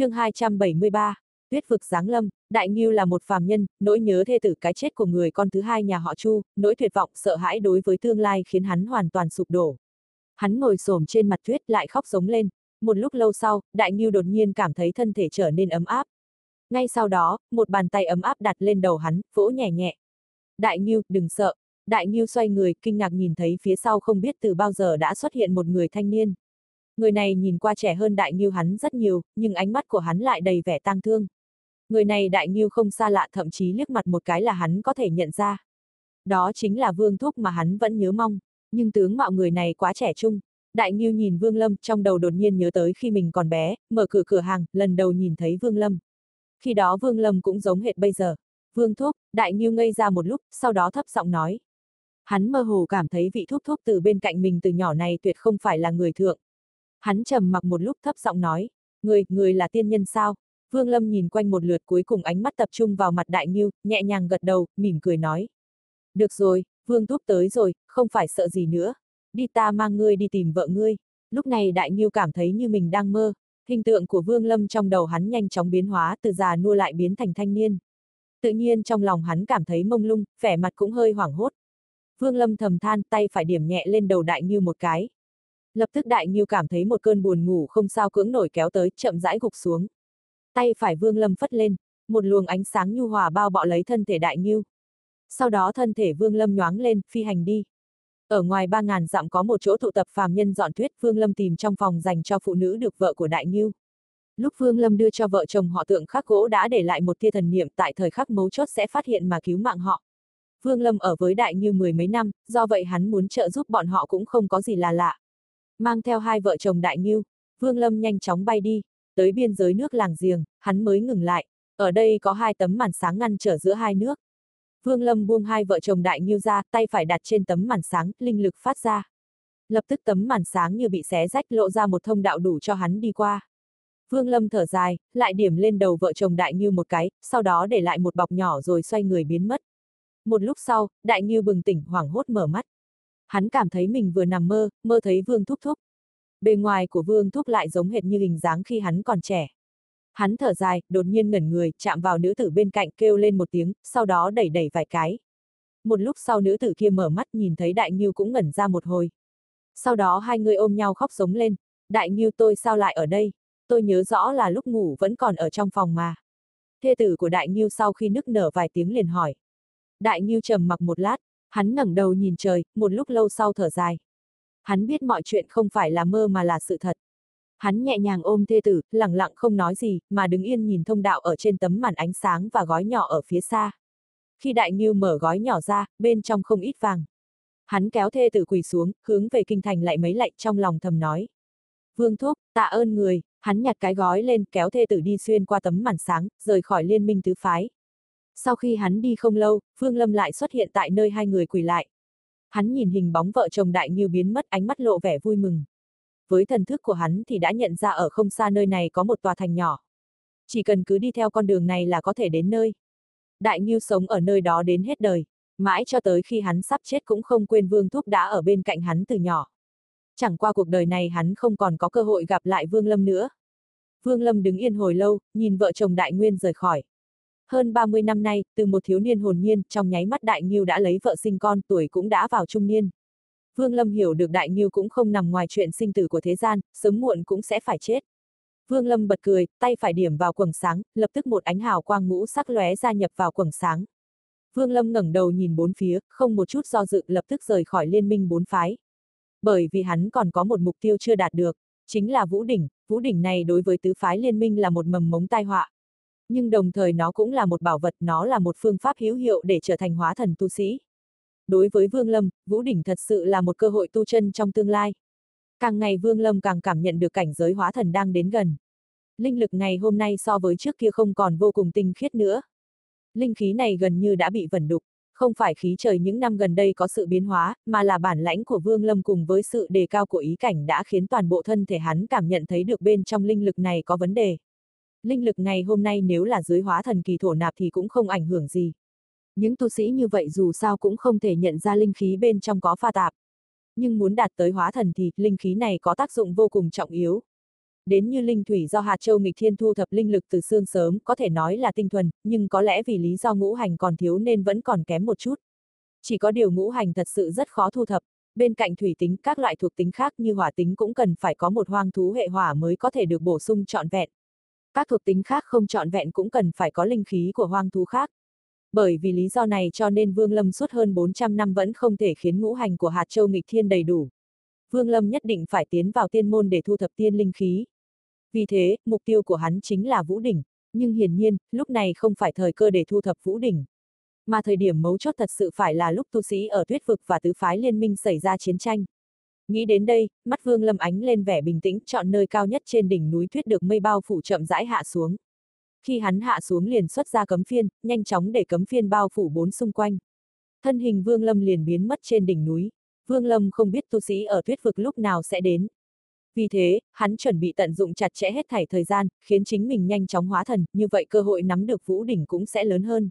chương 273, Tuyết vực giáng lâm, Đại Ngưu là một phàm nhân, nỗi nhớ thê tử cái chết của người con thứ hai nhà họ Chu, nỗi tuyệt vọng sợ hãi đối với tương lai khiến hắn hoàn toàn sụp đổ. Hắn ngồi xổm trên mặt tuyết lại khóc giống lên, một lúc lâu sau, Đại Ngưu đột nhiên cảm thấy thân thể trở nên ấm áp. Ngay sau đó, một bàn tay ấm áp đặt lên đầu hắn, vỗ nhẹ nhẹ. Đại Ngưu, đừng sợ. Đại Ngưu xoay người, kinh ngạc nhìn thấy phía sau không biết từ bao giờ đã xuất hiện một người thanh niên. Người này nhìn qua trẻ hơn Đại nghiêu hắn rất nhiều, nhưng ánh mắt của hắn lại đầy vẻ tang thương. Người này Đại nghiêu không xa lạ thậm chí liếc mặt một cái là hắn có thể nhận ra. Đó chính là Vương Thúc mà hắn vẫn nhớ mong, nhưng tướng mạo người này quá trẻ trung. Đại nghiêu nhìn Vương Lâm trong đầu đột nhiên nhớ tới khi mình còn bé, mở cửa cửa hàng, lần đầu nhìn thấy Vương Lâm. Khi đó Vương Lâm cũng giống hệt bây giờ. Vương Thúc, Đại nghiêu ngây ra một lúc, sau đó thấp giọng nói. Hắn mơ hồ cảm thấy vị thúc thúc từ bên cạnh mình từ nhỏ này tuyệt không phải là người thượng. Hắn trầm mặc một lúc thấp giọng nói, người, người là tiên nhân sao? Vương Lâm nhìn quanh một lượt cuối cùng ánh mắt tập trung vào mặt Đại nghiêu, nhẹ nhàng gật đầu, mỉm cười nói. Được rồi, Vương Thúc tới rồi, không phải sợ gì nữa. Đi ta mang ngươi đi tìm vợ ngươi. Lúc này Đại nghiêu cảm thấy như mình đang mơ, hình tượng của Vương Lâm trong đầu hắn nhanh chóng biến hóa từ già nua lại biến thành thanh niên. Tự nhiên trong lòng hắn cảm thấy mông lung, vẻ mặt cũng hơi hoảng hốt. Vương Lâm thầm than tay phải điểm nhẹ lên đầu Đại nghiêu một cái. Lập tức Đại nghiêu cảm thấy một cơn buồn ngủ không sao cưỡng nổi kéo tới, chậm rãi gục xuống. Tay phải Vương Lâm phất lên, một luồng ánh sáng nhu hòa bao bọ lấy thân thể Đại nghiêu. Sau đó thân thể Vương Lâm nhoáng lên, phi hành đi. Ở ngoài ba ngàn dặm có một chỗ tụ tập phàm nhân dọn tuyết, Vương Lâm tìm trong phòng dành cho phụ nữ được vợ của Đại nghiêu. Lúc Vương Lâm đưa cho vợ chồng họ tượng khắc gỗ đã để lại một tia thần niệm tại thời khắc mấu chốt sẽ phát hiện mà cứu mạng họ. Vương Lâm ở với Đại Ngưu mười mấy năm, do vậy hắn muốn trợ giúp bọn họ cũng không có gì là lạ. Mang theo hai vợ chồng Đại Nghiêu, Vương Lâm nhanh chóng bay đi, tới biên giới nước làng giềng, hắn mới ngừng lại. Ở đây có hai tấm màn sáng ngăn trở giữa hai nước. Vương Lâm buông hai vợ chồng Đại Nghiêu ra, tay phải đặt trên tấm màn sáng, linh lực phát ra. Lập tức tấm màn sáng như bị xé rách lộ ra một thông đạo đủ cho hắn đi qua. Vương Lâm thở dài, lại điểm lên đầu vợ chồng Đại Nghiêu một cái, sau đó để lại một bọc nhỏ rồi xoay người biến mất. Một lúc sau, Đại Nghiêu bừng tỉnh hoảng hốt mở mắt. Hắn cảm thấy mình vừa nằm mơ, mơ thấy Vương Thúc Thúc. Bề ngoài của Vương Thúc lại giống hệt như hình dáng khi hắn còn trẻ. Hắn thở dài, đột nhiên ngẩn người, chạm vào nữ tử bên cạnh kêu lên một tiếng, sau đó đẩy đẩy vài cái. Một lúc sau nữ tử kia mở mắt nhìn thấy Đại Nghiêu cũng ngẩn ra một hồi. Sau đó hai người ôm nhau khóc sống lên. Đại Nghiêu tôi sao lại ở đây? Tôi nhớ rõ là lúc ngủ vẫn còn ở trong phòng mà. Thê tử của Đại Nghiêu sau khi nức nở vài tiếng liền hỏi. Đại Nghiêu trầm mặc một lát, hắn ngẩng đầu nhìn trời, một lúc lâu sau thở dài. Hắn biết mọi chuyện không phải là mơ mà là sự thật. Hắn nhẹ nhàng ôm thê tử, lặng lặng không nói gì, mà đứng yên nhìn thông đạo ở trên tấm màn ánh sáng và gói nhỏ ở phía xa. Khi đại nghiêu mở gói nhỏ ra, bên trong không ít vàng. Hắn kéo thê tử quỳ xuống, hướng về kinh thành lại mấy lạnh trong lòng thầm nói. Vương Thúc, tạ ơn người, hắn nhặt cái gói lên kéo thê tử đi xuyên qua tấm màn sáng, rời khỏi liên minh tứ phái. Sau khi hắn đi không lâu, Vương Lâm lại xuất hiện tại nơi hai người quỳ lại. Hắn nhìn hình bóng vợ chồng đại như biến mất ánh mắt lộ vẻ vui mừng với thần thức của hắn thì đã nhận ra ở không xa nơi này có một tòa thành nhỏ. Chỉ cần cứ đi theo con đường này là có thể đến nơi. Đại nhiêu sống ở nơi đó đến hết đời, mãi cho tới khi hắn sắp chết cũng không quên Vương Thúc đã ở bên cạnh hắn từ nhỏ. Chẳng qua cuộc đời này hắn không còn có cơ hội gặp lại Vương Lâm nữa. Vương Lâm đứng yên hồi lâu, nhìn vợ chồng Đại Nguyên rời khỏi. Hơn 30 năm nay, từ một thiếu niên hồn nhiên, trong nháy mắt Đại Nghiêu đã lấy vợ sinh con, tuổi cũng đã vào trung niên. Vương Lâm hiểu được Đại Nghiêu cũng không nằm ngoài chuyện sinh tử của thế gian, sớm muộn cũng sẽ phải chết. Vương Lâm bật cười, tay phải điểm vào quầng sáng, lập tức một ánh hào quang ngũ sắc lóe ra nhập vào quầng sáng. Vương Lâm ngẩng đầu nhìn bốn phía, không một chút do dự lập tức rời khỏi liên minh bốn phái. Bởi vì hắn còn có một mục tiêu chưa đạt được, chính là Vũ Đỉnh, Vũ Đỉnh này đối với tứ phái liên minh là một mầm mống tai họa. Nhưng đồng thời nó cũng là một bảo vật, nó là một phương pháp hữu hiệu để trở thành hóa thần tu sĩ đối với Vương Lâm, Vũ Đỉnh thật sự là một cơ hội tu chân trong tương lai. Càng ngày Vương Lâm càng cảm nhận được cảnh giới hóa thần đang đến gần. Linh lực ngày hôm nay so với trước kia không còn vô cùng tinh khiết nữa. Linh khí này gần như đã bị vẩn đục, không phải khí trời những năm gần đây có sự biến hóa, mà là bản lãnh của Vương Lâm cùng với sự đề cao của ý cảnh đã khiến toàn bộ thân thể hắn cảm nhận thấy được bên trong linh lực này có vấn đề. Linh lực ngày hôm nay nếu là dưới hóa thần kỳ thổ nạp thì cũng không ảnh hưởng gì. Những tu sĩ như vậy dù sao cũng không thể nhận ra linh khí bên trong có pha tạp. Nhưng muốn đạt tới hóa thần thì linh khí này có tác dụng vô cùng trọng yếu. đến như linh thủy do hạt châu nghịch thiên thu thập linh lực từ xương sớm có thể nói là tinh thuần, nhưng có lẽ vì lý do ngũ hành còn thiếu nên vẫn còn kém một chút. Chỉ có điều ngũ hành thật sự rất khó thu thập, bên cạnh thủy tính các loại thuộc tính khác như hỏa tính cũng cần phải có một hoang thú hệ hỏa mới có thể được bổ sung trọn vẹn. Các thuộc tính khác không trọn vẹn cũng cần phải có linh khí của hoang thú khác. Bởi vì lý do này cho nên Vương Lâm suốt hơn 400 năm vẫn không thể khiến ngũ hành của hạt châu nghịch thiên đầy đủ. Vương Lâm nhất định phải tiến vào tiên môn để thu thập tiên linh khí. Vì thế, mục tiêu của hắn chính là Vũ Đỉnh, nhưng hiển nhiên, lúc này không phải thời cơ để thu thập Vũ Đỉnh. Mà thời điểm mấu chốt thật sự phải là lúc tu sĩ ở tuyết vực và tứ phái liên minh xảy ra chiến tranh. Nghĩ đến đây, mắt Vương Lâm ánh lên vẻ bình tĩnh chọn nơi cao nhất trên đỉnh núi tuyết được mây bao phủ chậm rãi hạ xuống. Khi hắn hạ xuống liền xuất ra cấm phiên, nhanh chóng để cấm phiên bao phủ bốn xung quanh. Thân hình Vương Lâm liền biến mất trên đỉnh núi. Vương Lâm không biết tu sĩ ở tuyết vực lúc nào sẽ đến. Vì thế, hắn chuẩn bị tận dụng chặt chẽ hết thảy thời gian, khiến chính mình nhanh chóng hóa thần, như vậy cơ hội nắm được vũ đỉnh cũng sẽ lớn hơn.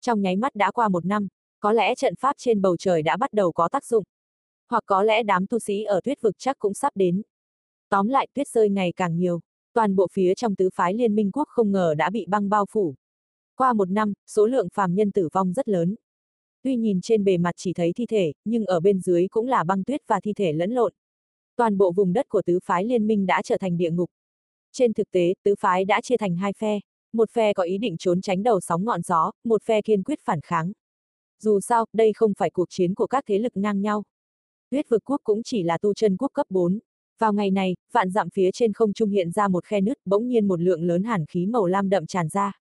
Trong nháy mắt đã qua một năm, có lẽ trận pháp trên bầu trời đã bắt đầu có tác dụng. Hoặc có lẽ đám tu sĩ ở tuyết vực chắc cũng sắp đến. Tóm lại tuyết rơi ngày càng nhiều, toàn bộ phía trong tứ phái liên minh quốc không ngờ đã bị băng bao phủ. Qua một năm, số lượng phàm nhân tử vong rất lớn. Tuy nhìn trên bề mặt chỉ thấy thi thể, nhưng ở bên dưới cũng là băng tuyết và thi thể lẫn lộn. Toàn bộ vùng đất của tứ phái liên minh đã trở thành địa ngục. Trên thực tế, tứ phái đã chia thành hai phe, một phe có ý định trốn tránh đầu sóng ngọn gió, một phe kiên quyết phản kháng. Dù sao, đây không phải cuộc chiến của các thế lực ngang nhau. Tuyết vực quốc cũng chỉ là tu chân quốc cấp 4. Vào ngày này, vạn dặm phía trên không trung hiện ra một khe nứt, bỗng nhiên một lượng lớn hàn khí màu lam đậm tràn ra.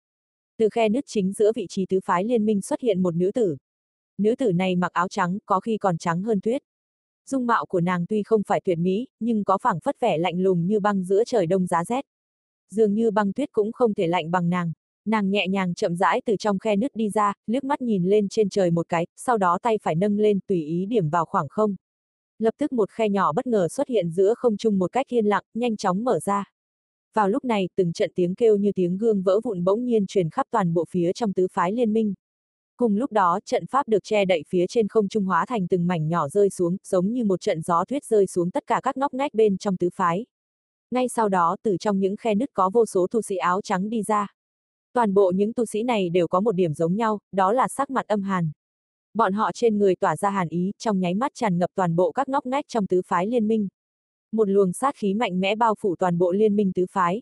Từ khe nứt chính giữa vị trí tứ phái liên minh xuất hiện một nữ tử. Nữ tử này mặc áo trắng, có khi còn trắng hơn tuyết. Dung mạo của nàng tuy không phải tuyệt mỹ, nhưng có phảng phất vẻ lạnh lùng như băng giữa trời đông giá rét. Dường như băng tuyết cũng không thể lạnh bằng nàng. Nàng nhẹ nhàng chậm rãi từ trong khe nứt đi ra, liếc mắt nhìn lên trên trời một cái, sau đó tay phải nâng lên tùy ý điểm vào khoảng không. Lập tức một khe nhỏ bất ngờ xuất hiện giữa không trung một cách yên lặng, nhanh chóng mở ra. Vào lúc này, từng trận tiếng kêu như tiếng gương vỡ vụn bỗng nhiên truyền khắp toàn bộ phía trong tứ phái liên minh. Cùng lúc đó, trận pháp được che đậy phía trên không trung hóa thành từng mảnh nhỏ rơi xuống, giống như một trận gió tuyết rơi xuống tất cả các ngóc ngách bên trong tứ phái. Ngay sau đó, từ trong những khe nứt có vô số tu sĩ áo trắng đi ra. Toàn bộ những tu sĩ này đều có một điểm giống nhau, đó là sắc mặt âm hàn. Bọn họ trên người tỏa ra hàn ý, trong nháy mắt tràn ngập toàn bộ các ngóc ngách trong tứ phái liên minh. Một luồng sát khí mạnh mẽ bao phủ toàn bộ liên minh tứ phái.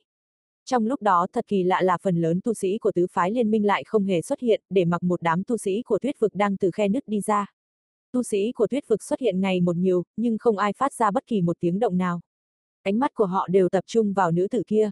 Trong lúc đó thật kỳ lạ là phần lớn tu sĩ của tứ phái liên minh lại không hề xuất hiện, để mặc một đám tu sĩ của tuyết vực đang từ khe nứt đi ra. Tu sĩ của tuyết vực xuất hiện ngày một nhiều, nhưng không ai phát ra bất kỳ một tiếng động nào. Ánh mắt của họ đều tập trung vào nữ tử kia.